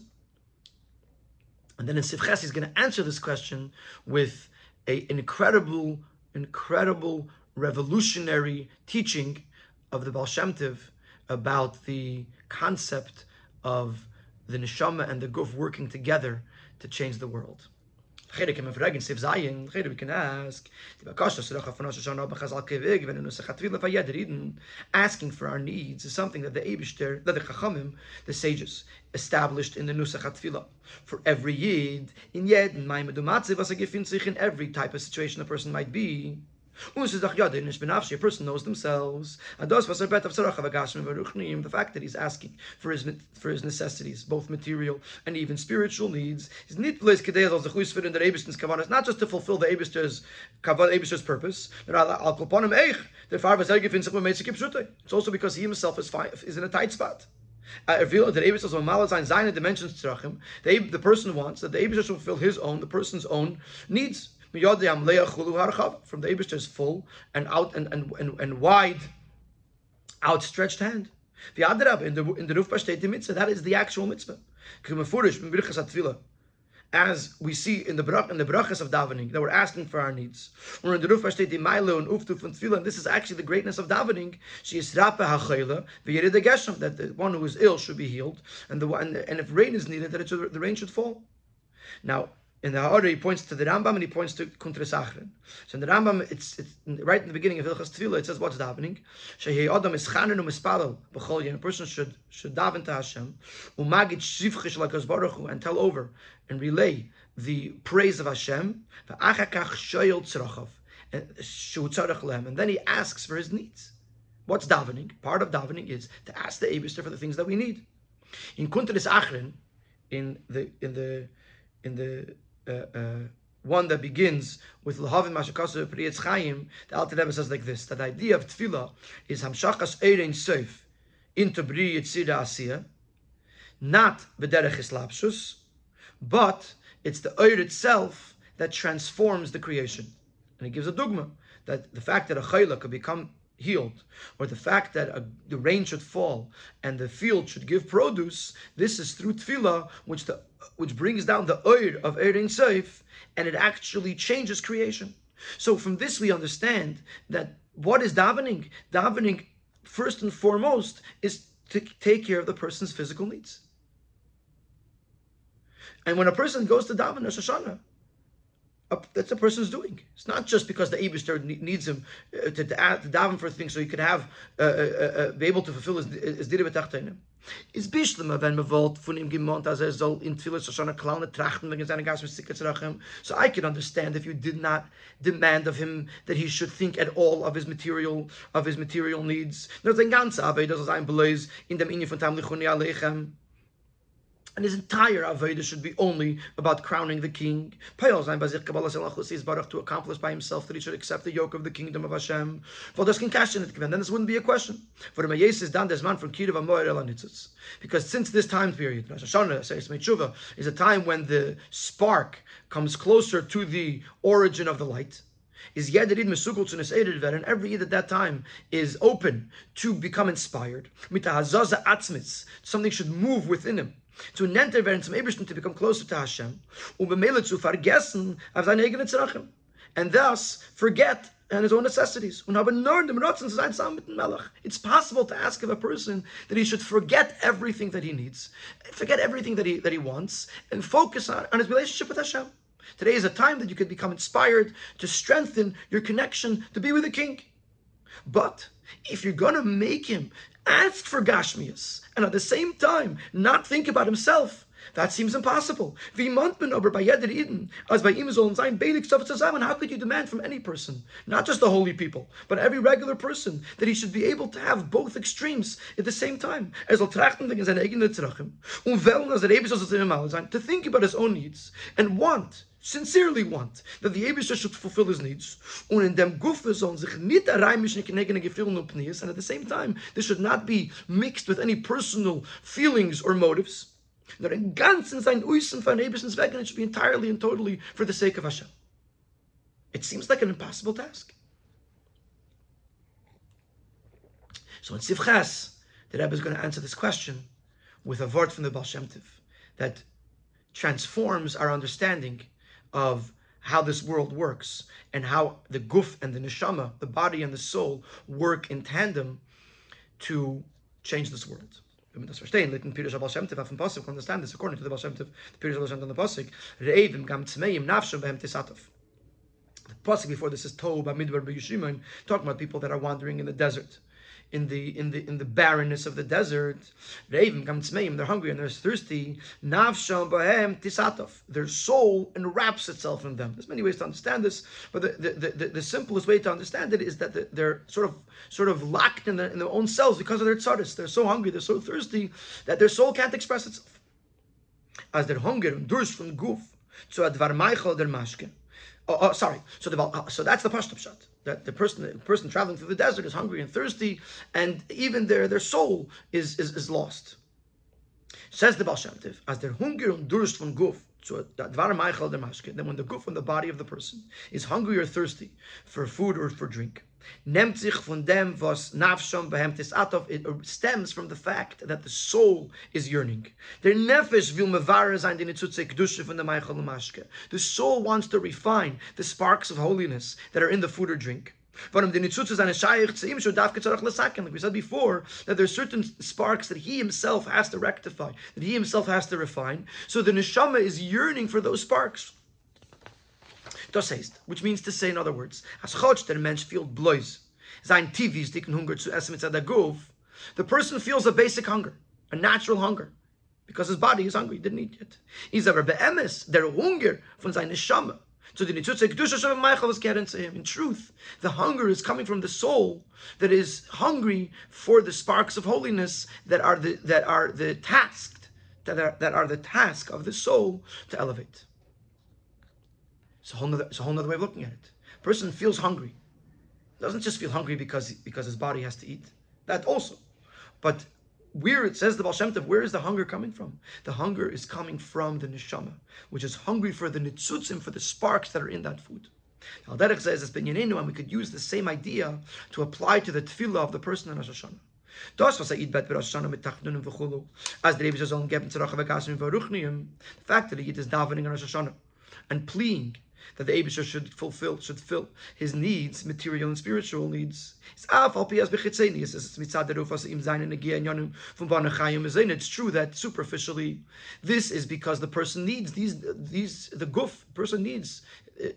And then in Sivches, he's going to answer this question with a, an incredible, incredible revolutionary teaching of the Baal Shem Tov about the concept of the neshama and the guf working together to change the world. we can ask, asking for our needs is something that the Eibishter, that the Chachamim, the sages, established in the Nusach HaTfilah. For every Yid, in Yed, in every type of situation a person might be, a person knows themselves. The fact that he's asking for his for his necessities, both material and even spiritual needs, is not just to fulfill the Eibishter's purpose. It's also because he himself is, is in a tight spot. The person wants that the should fulfill his own, the person's own needs. From the Abishter's full and out and, and, and, and wide outstretched hand. The Adrab in the in the the mitzvah, that is the actual mitzvah. As we see in the brach in the brachas of davening, that we're asking for our needs. Or in the Milo and Uftuf and this is actually the greatness of davening. She is Rapa HaChayla, Geshem, that the one who is ill should be healed, and the and, and if rain is needed, that should, the rain should fall. Now, in the Ha'ara, he points to the Rambam and he points to Kuntras Achrin. So in the Rambam, it's, it's right in the beginning of Hilchas Tefillah, it says what's davening. Shehi Adam is chanen u'mispalel b'chol yin. A person should should daven to Hashem u'magid shivchish lakas baruch Hu, and tell over and relay the praise of Hashem. V'achakach shoyel tzrachav and eh, shu tzarach lehem. And then he asks for his needs. What's davening? Part of davening is to ask the Eibishter for the things that we need. In Kuntras Achrin, in the in the in the uh, uh, one that begins with Lahavim Mashakasu Priyetz Chaim, the Alter Rebbe says like this: that the idea of tefillah is Hamshakas Eirein Seif into Bri Yitzira Asiya, not Bederech Islapshus, but it's the Eir itself that transforms the creation. And he gives a dogma that the fact that a chayla could become healed, or the fact that a, the rain should fall and the field should give produce, this is through tefillah, which the which brings down the oir of Erin Seif, and it actually changes creation. So from this we understand that what is davening? Davening, first and foremost, is to take care of the person's physical needs. And when a person goes to daven Rosh Hashanah, that's a person's doing. It's not just because the Abishter needs him uh, to, to, to daven for things so he can have uh, uh, uh, be able to fulfill his his betachtenim. Is bishlema wenn man von ihm als er soll in Tfilis Shoshana Klaune trachten Gas So I can understand if you did not demand of him that he should think at all of his material of his material needs. In dem von. And his entire Aveda should be only about crowning the king. To accomplish by himself that he should accept the yoke of the kingdom of Hashem. Then this wouldn't be a question. Is Because since this time period, is a time when the spark comes closer to the origin of the light is Yederid Mesukul to and every Yid at that time is open to become inspired. Mitahazaza Atzmitz, something should move within him To nenter werden zum Ebersten to become closer to Hashem, und bemele zu vergessen auf seine eigenen Zerachim, and thus forget and his own necessities. It's possible to ask of a person that he should forget everything that he needs, forget everything that he, that he wants, and focus on, on his relationship with Hashem. Today is a time that you could become inspired to strengthen your connection to be with the King. But if you're going to make him ask for Gashmias and at the same time not think about himself, that seems impossible. How could you demand from any person, not just the holy people, but every regular person, that he should be able to have both extremes at the same time? To think about his own needs and want sincerely want that the Abisha should fulfill his needs. In dem and at the same time, this should not be mixed with any personal feelings or motives. Nur in ganzen sein Uisen von Abishans Weg, and it should be entirely and totally for the sake of Hashem. It seems like an impossible task. So in Sivchas, the Rebbe is going to answer this question with a word from the Baal Shem Tov that transforms our understanding of how this world works and how the guf and the neshama, the body and the soul, work in tandem to change this world. Wenn Pasuk, understand this, according to the the Tov, the Pasuk, gam. The Pasuk before this is Tob, Amidbar, B'Yushima, talking about people that are wandering in the desert in the in the in the barrenness of the desert. They're hungry and they're thirsty. Their soul enwraps itself in them. There's many ways to understand this, but the, the, the, the simplest way to understand it is that they're sort of sort of locked in their, in their own selves because of their tzaddis. They're so hungry, they're so thirsty that their soul can't express itself. As their hunger and durst from goof so advar meichel der mashke. Oh, oh, sorry. So the uh, so that's the pashtup shot. That the person the person traveling through the desert is hungry and thirsty, and even their their soul is is, is lost. Says the Baal Shem as their hunger and durst from guf, so. Then when the guf and the body of the person is hungry or thirsty for food or for drink, it stems from the fact that the soul is yearning. The soul wants to refine the sparks of holiness that are in the food or drink. Like we said before, that there's certain sparks that he himself has to rectify, that he himself has to refine. So the neshama is yearning for those sparks. Das heißt, which means to say in other words, as der Mensch fehlt blois, sein tivis dicken Hunger zu essen mit der Guf, the person feels a basic hunger, a natural hunger, because his body is hungry, he didn't eat yet. Is aber beemes, der Hunger von seiner Shamme, so the Nitzutze Kedusha to him. In truth, the hunger is coming from the soul that is hungry for the sparks of holiness that are the that are the tasked that are that are the task of the soul to elevate. It's a whole nother, it's a whole nother way of looking at it. person feels hungry. Doesn't just feel hungry because because his body has to eat. That also. But where it says the Baal Shem Tov, where is the hunger coming from? The hunger is coming from the neshama, which is hungry for the nitzutzim, for the sparks that are in that food. Now, Derek says it's binyanenu, and we could use the same idea to apply to the tefillah of the person in Rosh Hashanah. Das was er bet Rosh Hashanah mit Tachnun v'chulu, as the Rebbe v'ruchniim, the fact that he is davening in Rosh Hashanah and pleading that the Abisha should fulfill, should fill his needs, material and spiritual needs. It's true that superficially, this is because the person needs these, these the goof person needs.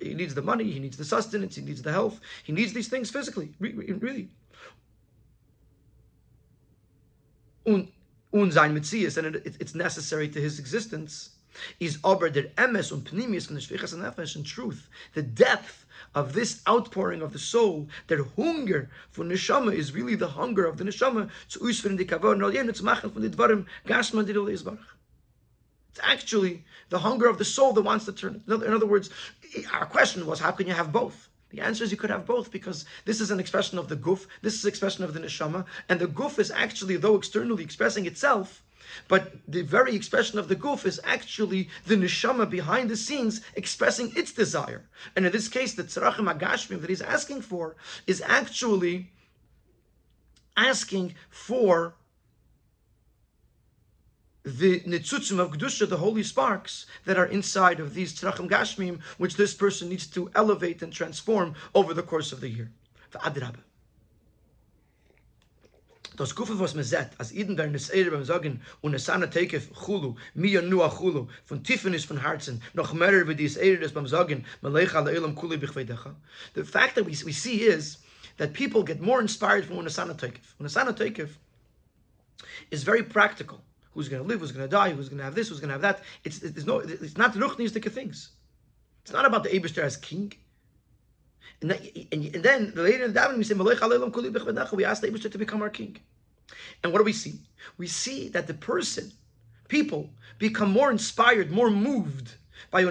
He needs the money, he needs the sustenance, he needs the health, he needs these things physically, really. And it, it's necessary to his existence is aber der emes und pnimius von der shvichas nefesh in truth the depth of this outpouring of the soul der hunger von neshama is really the hunger of the neshama zu usfern die kavon no yen zu machen von den dvarim gashman dir lesbarach it's actually the hunger of the soul that wants to turn. In other words, our question was, how can you have both? The answer is you could have both because this is an expression of the guf, this is an expression of the neshama, and the guf is actually, though externally expressing itself, but the very expression of the goof is actually the neshama behind the scenes expressing its desire. And in this case, the tzarachim agashmim that he's asking for is actually asking for the nitzutzim of Kedusha, the holy sparks that are inside of these tzrachim gashmim, which this person needs to elevate and transform over the course of the year. Das was man sagt, als Iden werden es beim Sagen, und es Tekef, Chulu, Chulu, von Tiffenis von Herzen, noch mehr wie dies des beim Sagen, ala Elam Kuli. The fact that we, we see is that people get more inspired from Unasana Tekef. Unasana Tekef is very practical. Who's going to live? Who's going to die? Who's going to have this? Who's going to have that? It's, it's no. It's not ruchnistic things. It's not about the Abishter as king. And, that, and, and, then later in the davening we say, we ask the Abishter to become our king. And what do we see? We see that the person, people, become more inspired, more moved by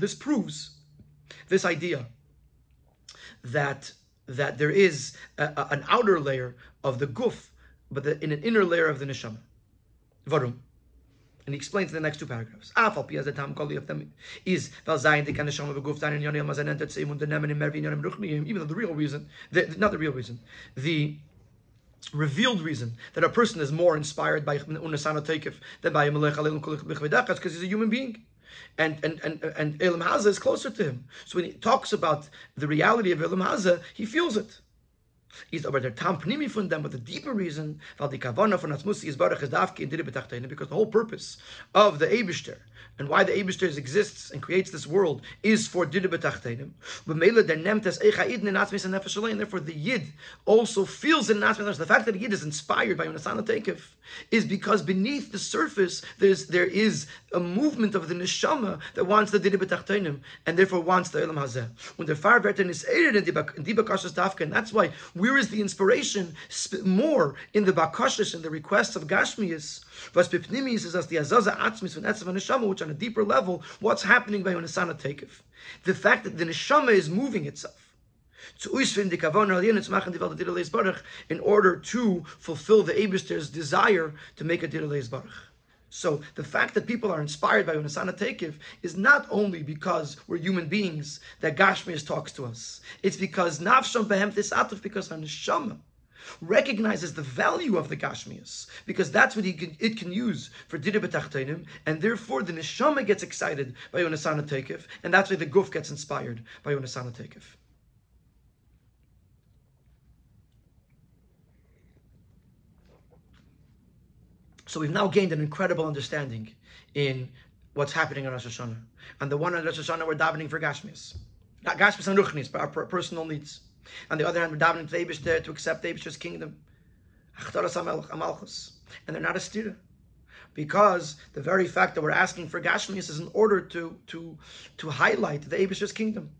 This proves this idea that that there is a, a, an outer layer of the guf, but the, in an inner layer of the neshama. Varum. And he explains in the next two paragraphs. Afal pi the tam koli of is val zayin de kaneshama beguf zayin in yonim seimun de nemen in mervin yonim ruchniim. Even though the real reason, the, not the real reason, the revealed reason that a person is more inspired by unasana teikif than by melech alilum kulich because he's a human being and and and and Elam Haza is closer to him. So when he talks about the reality of Elam Haza, he feels it. Is aber der Tam Pnimi von them, but the deeper reason, weil die Kavana von Atzmusi is Baruch is Davki in Dire because the whole purpose of the Eibishter and why the Eibishter exists and creates this world is for Dire Betachtenim. But Mela der nemt es Eicha Iden in Atzmis and Nefesh and therefore the Yid also feels in Atzmis The fact that the Yid is inspired by Yonasana Tekef is because beneath the surface there's there is a movement of the neshama that wants the Dire Betachtenim and therefore wants the Elam Hazeh. When the far Verten is aided in Dibakashas Dafka, and that's why where is the inspiration more in the bakashas and the requests of Gashmias? Vas bipnimis is as the azaza atzmis from etzav neshama, which on a deeper level, what's happening by Yonisana Tekef? The fact that the neshama is moving itself in order to fulfill the Abishter's desire to make a Diraleis Baruch. So the fact that people are inspired by Unasana Tekiv is not only because we're human beings that Gashmias talks to us. It's because Nafsham Behem Tisatuf, because our neshama recognizes the value of the Gashmias, because that's what can, it can use for Dida and therefore the neshama gets excited by Unasana Tekiv, and that's why the Guf gets inspired by Unasana Tekiv. So we've now gained an incredible understanding in what's happening on Rosh Hashanah. And the one on Rosh Hashanah, we're davening for Gashmis. Not Gashmis and Ruchnis, but our personal needs. On the other hand, we're davening to Eibishter to accept Eibishter's kingdom. And they're not a stira. Because the very fact that we're asking for Gashmis is in order to, to, to highlight the Eibishter's kingdom.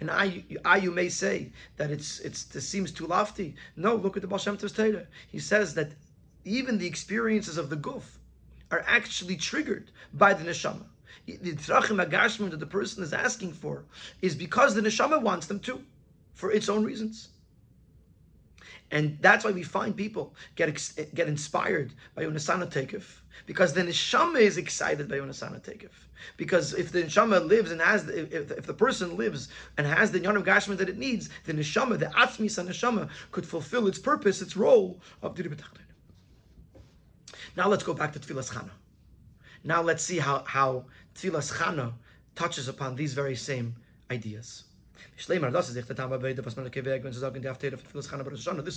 And I, I, you may say that it's, it's, this seems too lofty. No, look at the Baal Shem. He says that even the experiences of the guf are actually triggered by the neshama. The tzrachim agashmim that the person is asking for is because the neshama wants them to, for its own reasons. And that's why we find people get get inspired by Unasana Tekef, because the neshama is excited by Unasana Tekef. Because if the neshama lives and has, if, if the person lives and has the of gashma that it needs, the neshama, the atzmis neshama, could fulfill its purpose, its role of Diri now let's go back to Tfilas Chana. Now let's see how, how Tfilas Chana touches upon these very same ideas. This is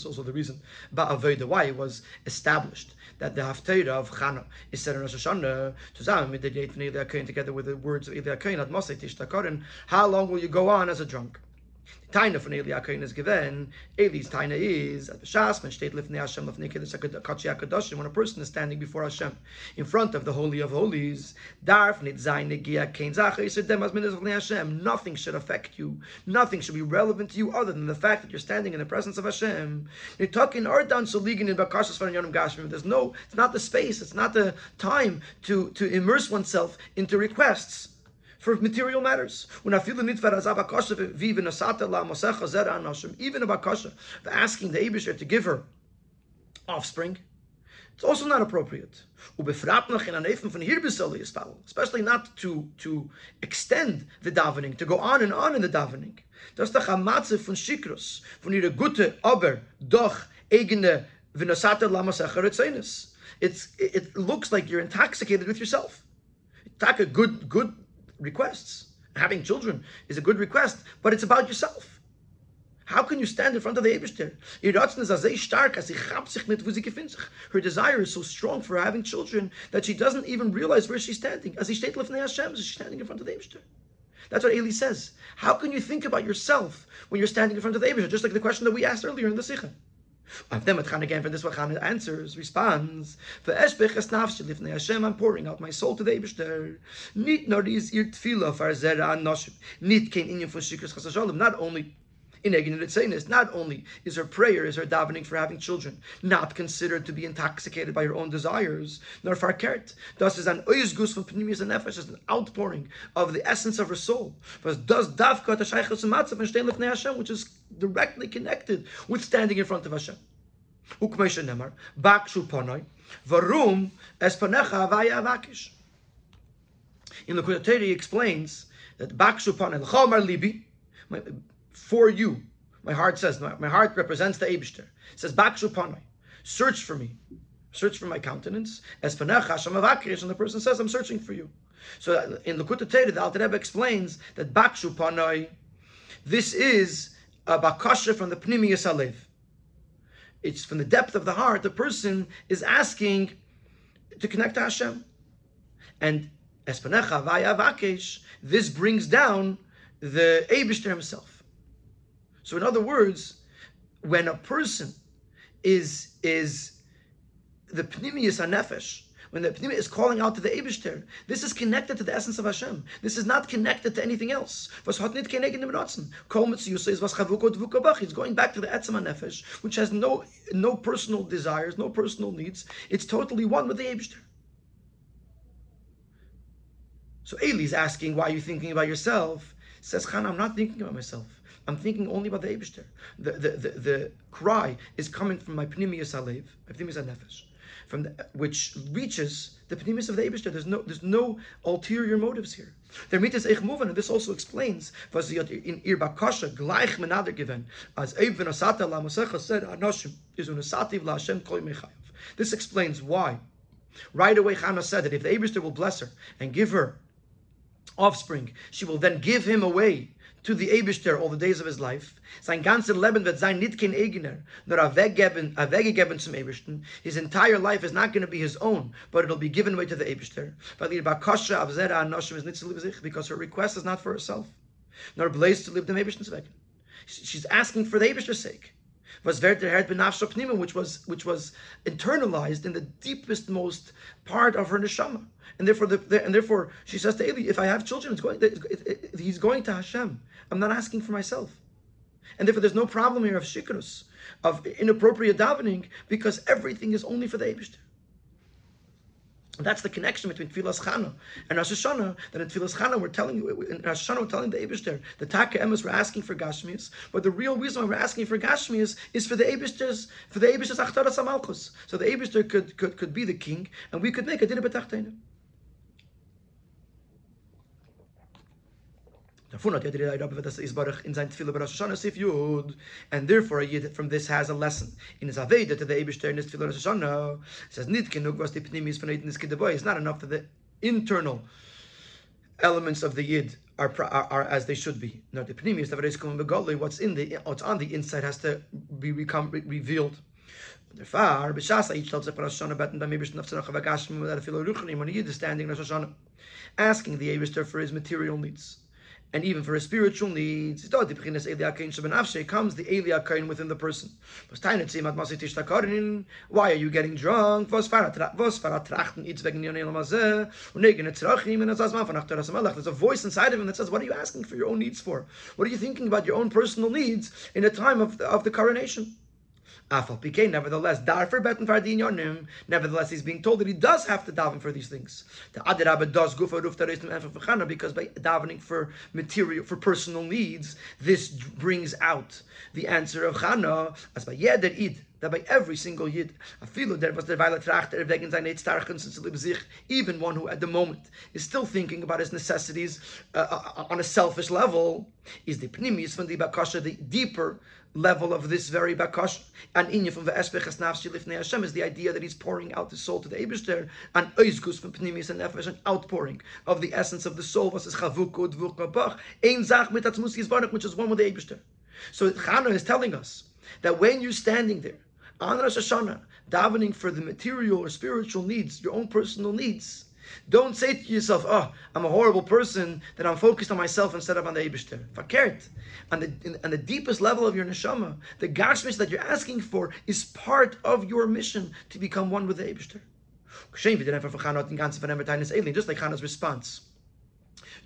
also the reason why it was established that the Haftarah of Chana is said in Rosh Hashanah together with the words of Kain How long will you go on as a drunk? Taina von Eli Akain is given. Eli's Taina is at the Shas, when steht lifnei Hashem lifnei HaKadosh HaKadoshim, when a person is standing before Hashem, in front of the Holy of Holies, darf nit zayin negia kein zacha, yisur dem as minis Hashem, nothing should affect you, nothing should be relevant to you other than the fact that you're standing in the presence of Hashem. Talking Ardan Soligin in Bakashas Van Yonim Gashmim, there's no, it's not the space, it's not the time to, to immerse oneself into requests for material matters. When even a bakasha, asking the Abisher to give her offspring, it's also not appropriate. Especially not to, to extend the davening, to go on and on in the davening. Das von von gute, aber doch eigene Vinasata Lamasacharetzenis. It's it looks like you're intoxicated with yourself. Take a good good requests. Having children is a good request, but it's about yourself. How can you stand in front of the Eberster? Her desire is so strong for having children that she doesn't even realize where she's standing. As she's standing in front of the Eberster. That's what Eli says. How can you think about yourself when you're standing in front of the Eberster? Just like the question that we asked earlier in the Sikha. Of them, Chan again for this Chan answers, responds, Hashem, I'm pouring out my soul to the Eibishter. Nit nor is ir tefillah for zera noshim. Nit kein inyan for shikras chasashalim. Not only in Egin not only is her prayer, is her davening for having children, not considered to be intoxicated by her own desires, nor farkert. Thus is an oizgus from pneumius and nefesh, is an outpouring of the essence of her soul. But does davka and Hashem, which is directly connected with standing in front of Hashem. Ukmesha nemar, bakshu ponoi, varum espanecha avaya avakish. In the Torah, he explains that bakshu ponoi, l'chomar libi, for you. My heart says, my, my heart represents the Eibishter. It says, bakshu ponoi, search for me. Search for my countenance. Hashem avakish, and the person says, I'm searching for you. So uh, in Likkutei Torah, the Alter Rebbe explains that bakshu ponoi, this is a bakasha from the pnimiyas alev. It's from the depth of the heart. The person is asking to connect to Hashem, and espanecha vaya vakesh. This brings down the Eibushter himself. So, in other words, when a person is is the pnimiyas nefesh when the Pnimit is calling out to the Ebishter, this is connected to the essence of Hashem. This is not connected to anything else. He's going back to the Etzema Nefesh, which has no, no personal desires, no personal needs. It's totally one with the Ebishter. So Eli is asking, why are you thinking about yourself? Says Chana, I'm not thinking about myself. I'm thinking only about the Ebishter. The, the, the, the cry is coming from my Pnimiyas Alev, my Pnimiyas Nefesh from the, which reaches the pnimis of the Eibishter. There's no there's no ulterior motives here. There mitas eich moven, and this also explains was in bakasha gleich menader given as even asata la mosecha said anoshim is unasativ la Hashem kol mechayev. This explains why. Right away, Chana said that if the Eibishter will bless her and give her offspring, she will then give him away to the Eibishter all the days of his life. Sein ganzes Leben wird sein nicht kein eigener, nor a er weggeben, a weggegeben zum Eibishter. His entire life is not going to be his own, but it'll be given away to the Eibishter. Because her request is not for herself, nor blaze to live the Eibishter's weg. She's asking for the Eibishter's sake. Was Werter Herd benafsho which was which was internalized in the deepest, most part of her neshama, and therefore, the, and therefore, she says to Eli, "If I have children, it's going, it, it, it, he's going to Hashem. I'm not asking for myself." And therefore, there's no problem here of shikrus, of inappropriate davening, because everything is only for the Eibushter. That's the connection between Tfilas Chana and Rosh Hashanah. That in Tfilas Chana we're telling in Rosh Hashanah we're telling the Eibushter, the Taka Emes we're asking for Gashmias, but the real reason why we're asking for Gashmias is for the Eibushter's, for the Eibushter's Achtaras Amalchus. So the Eibushter could, could, could be the king, and we could make a Dinah B'Tachteinu. in sein Sif Yud, and therefore a Yid from this has a lesson in his Aveda to the Eibishter in his Tefillah Rosh Hashanah. Says, the. It's not enough that the internal elements of the Yid are, are, as they should be. No, the the Kum what's in the, what's on the inside has to be revealed. Therefore, b'shasa each tells a Rosh Hashanah beten b'mei b'shnaf tzarach havagashim without a filo ruchnim when a Yid is standing in Rosh Hashanah, asking the Eibishter for his material needs and even for his spiritual needs. Comes the Eli within the person. Why are you getting drunk? There's a voice inside of him that says, What are you asking for your own needs for? What are you thinking about your own personal needs in a time of the, of the coronation? Nevertheless, Nevertheless, he's being told that he does have to daven for these things. The Adirabba does go for because by davening for material, for personal needs, this brings out the answer of Chana as by Yeder Id that by every single yid, der was der trachter wegen seine sich, even one who at the moment is still thinking about his necessities uh, uh on a selfish level, is the pnimis from the bakasha, the deeper level of this very bakash. And inya from the espeches nafshi lifnei Hashem is the idea that he's pouring out the soul to the Eibishter, and oizgus from pnimis and nefesh, an outpouring of the essence of the soul, was is chavuku dvuk bach, ein zach mit atzmus which is one with the Eibishter. So Chana is telling us that when you're standing there, on Rosh Hashanah, davening for the material or spiritual needs, your own personal needs. Don't say to yourself, oh, I'm a horrible person, that I'm focused on myself instead of on the Eibishter. Fakert. On the, in, on the deepest level of your neshama, the gashmish that you're asking for is part of your mission to become one with the Eibishter. Just like Chana's response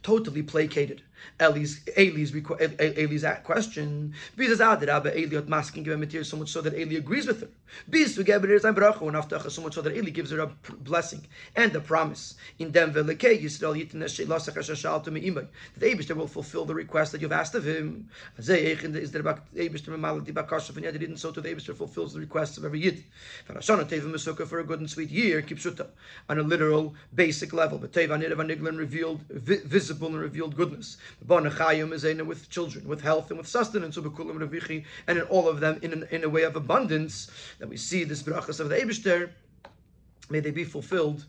totally placated Eli's Eli's, Eli's question. Because Adirabba Eli at masking give material so much so that Eli agrees with her. Bis to bracha and after so much so that Eli gives her a blessing and a promise. In them velekei Yisrael yitin shelasach shashal to meimay. The Eibushter will fulfill the request that you've asked of him. Azay didn't so to the Eibushter fulfills the requests of every yid. For a good and sweet year kipshuta on a literal basic level. But teva nidav niglin revealed visible and revealed goodness with children, with health, and with sustenance, and in all of them in, an, in a way of abundance, that we see this brachas of the Eibishter, may they be fulfilled.